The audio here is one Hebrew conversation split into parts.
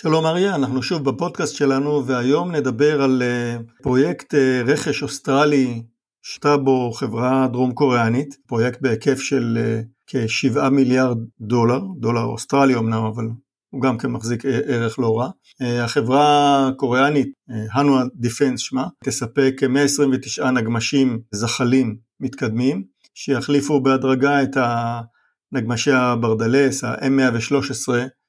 שלום אריה, אנחנו שוב בפודקאסט שלנו והיום נדבר על uh, פרויקט uh, רכש אוסטרלי שזכתה בו חברה דרום קוריאנית, פרויקט בהיקף של uh, כ-7 מיליארד דולר, דולר אוסטרלי אמנם אבל הוא גם כן מחזיק ערך לא רע. החברה הקוריאנית, הנואה דיפנס שמה, תספק 129 נגמשים זחלים מתקדמים שיחליפו בהדרגה את הנגמשי הברדלס, ה-M113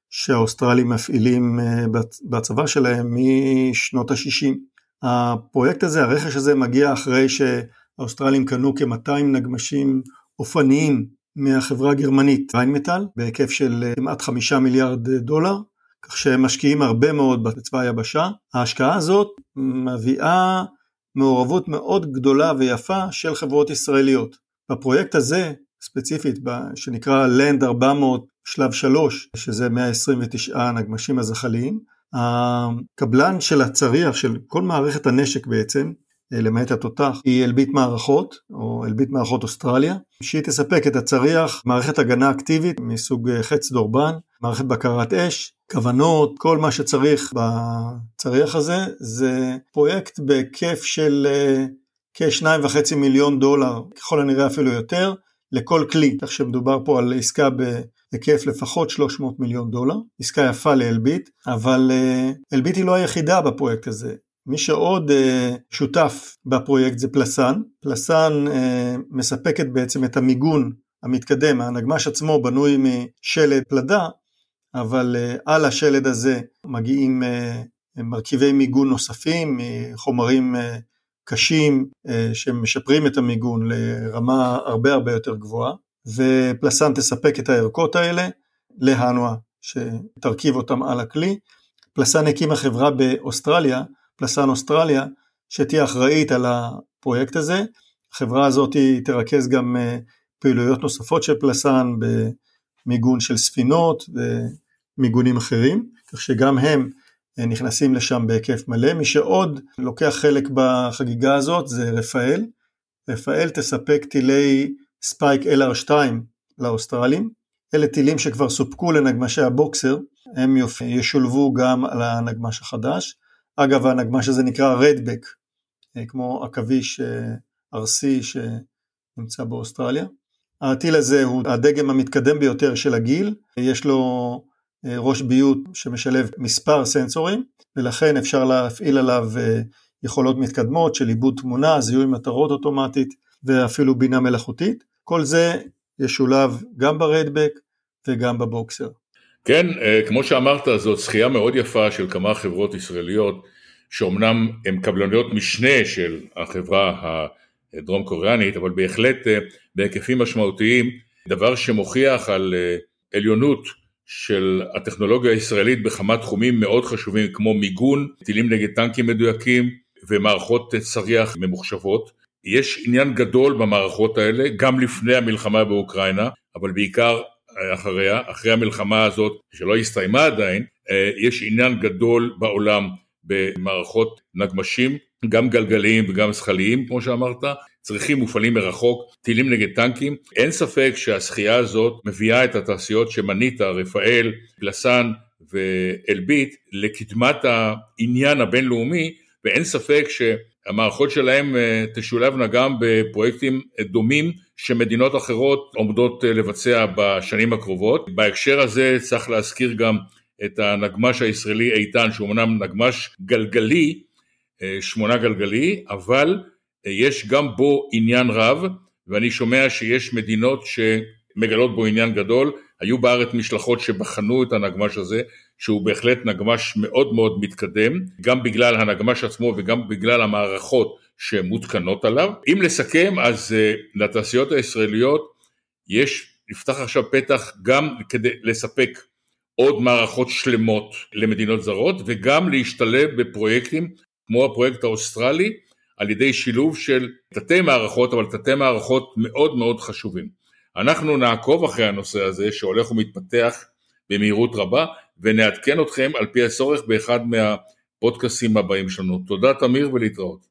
שהאוסטרלים מפעילים אה, בצבא שלהם משנות ה-60. הפרויקט הזה, הרכש הזה מגיע אחרי שהאוסטרלים קנו כ-200 נגמשים אופניים מהחברה הגרמנית ריינמטאל בהיקף של אה, כמעט 5 מיליארד דולר, כך שהם משקיעים הרבה מאוד בצבא היבשה. ההשקעה הזאת מביאה מעורבות מאוד גדולה ויפה של חברות ישראליות. בפרויקט הזה ספציפית שנקרא Land 400 שלב 3 שזה 129 נגמשים הזחליים הקבלן של הצריח של כל מערכת הנשק בעצם למעט התותח היא אלביט מערכות או אלביט מערכות אוסטרליה שהיא תספק את הצריח מערכת הגנה אקטיבית מסוג חץ דורבן מערכת בקרת אש כוונות כל מה שצריך בצריח הזה זה פרויקט בהיקף של אה, כשניים וחצי מיליון דולר ככל הנראה אפילו יותר לכל כלי, כך שמדובר פה על עסקה בהיקף לפחות 300 מיליון דולר, עסקה יפה לאלביט, אבל אה, אלביט היא לא היחידה בפרויקט הזה. מי שעוד uh, שותף בפרויקט זה פלסן, פלסן uh, מספקת בעצם את המיגון המתקדם, הנגמש עצמו בנוי משלד פלדה, אבל uh, על השלד הזה מגיעים uh, מרכיבי מיגון נוספים, חומרים uh, קשים אה, שמשפרים את המיגון לרמה הרבה הרבה יותר גבוהה ופלסן תספק את הערכות האלה להנואה שתרכיב אותם על הכלי. פלסן הקימה חברה באוסטרליה, פלסן אוסטרליה, שתהיה אחראית על הפרויקט הזה. החברה הזאת תרכז גם אה, פעילויות נוספות של פלסן במיגון של ספינות ומיגונים אחרים, כך שגם הם נכנסים לשם בהיקף מלא. מי שעוד לוקח חלק בחגיגה הזאת זה רפאל. רפאל תספק טילי ספייק LR2 לאוסטרלים. אלה טילים שכבר סופקו לנגמשי הבוקסר, הם ישולבו גם על הנגמש החדש. אגב, הנגמש הזה נקרא רדבק, אה, כמו עכביש אה, ארסי שנמצא באוסטרליה. הטיל הזה הוא הדגם המתקדם ביותר של הגיל, יש לו ראש ביות שמשלב מספר סנסורים ולכן אפשר להפעיל עליו אה, יכולות מתקדמות של עיבוד תמונה, זיהוי מטרות אוטומטית ואפילו בינה מלאכותית. כל זה ישולב גם ברדבק וגם בבוקסר. כן, אה, כמו שאמרת, זאת זכייה מאוד יפה של כמה חברות ישראליות, שאומנם הן קבלניות משנה של החברה הדרום קוריאנית, אבל בהחלט בהיקפים משמעותיים, דבר שמוכיח על עליונות של הטכנולוגיה הישראלית בכמה תחומים מאוד חשובים כמו מיגון, טילים נגד טנקים מדויקים ומערכות צריח ממוחשבות. יש עניין גדול במערכות האלה, גם לפני המלחמה באוקראינה, אבל בעיקר אחריה, אחרי המלחמה הזאת, שלא הסתיימה עדיין, אה, יש עניין גדול בעולם במערכות נגמשים, גם גלגליים וגם זכליים, כמו שאמרת, צריכים מופעלים מרחוק, טילים נגד טנקים. אין ספק שהזכייה הזאת מביאה את התעשיות שמנית, רפאל, פלסן ואלביט, לקדמת העניין הבינלאומי, ואין ספק שהמערכות שלהם אה, תשולבנה גם בפרויקטים דומים שמדינות אחרות עומדות אה, לבצע בשנים הקרובות. בהקשר הזה צריך להזכיר גם את הנגמש הישראלי איתן, שהוא אמנם נגמש גלגלי, אה, שמונה גלגלי, אבל יש גם בו עניין רב, ואני שומע שיש מדינות שמגלות בו עניין גדול, היו בארץ משלחות שבחנו את הנגמש הזה, שהוא בהחלט נגמש מאוד מאוד מתקדם, גם בגלל הנגמש עצמו וגם בגלל המערכות שמותקנות עליו. אם לסכם, אז uh, לתעשיות הישראליות יש, נפתח עכשיו פתח גם כדי לספק עוד מערכות שלמות למדינות זרות וגם להשתלב בפרויקטים כמו הפרויקט האוסטרלי על ידי שילוב של תתי מערכות, אבל תתי מערכות מאוד מאוד חשובים. אנחנו נעקוב אחרי הנושא הזה שהולך ומתפתח במהירות רבה ונעדכן אתכם על פי הצורך באחד מהפודקאסים הבאים שלנו. תודה תמיר ולהתראות.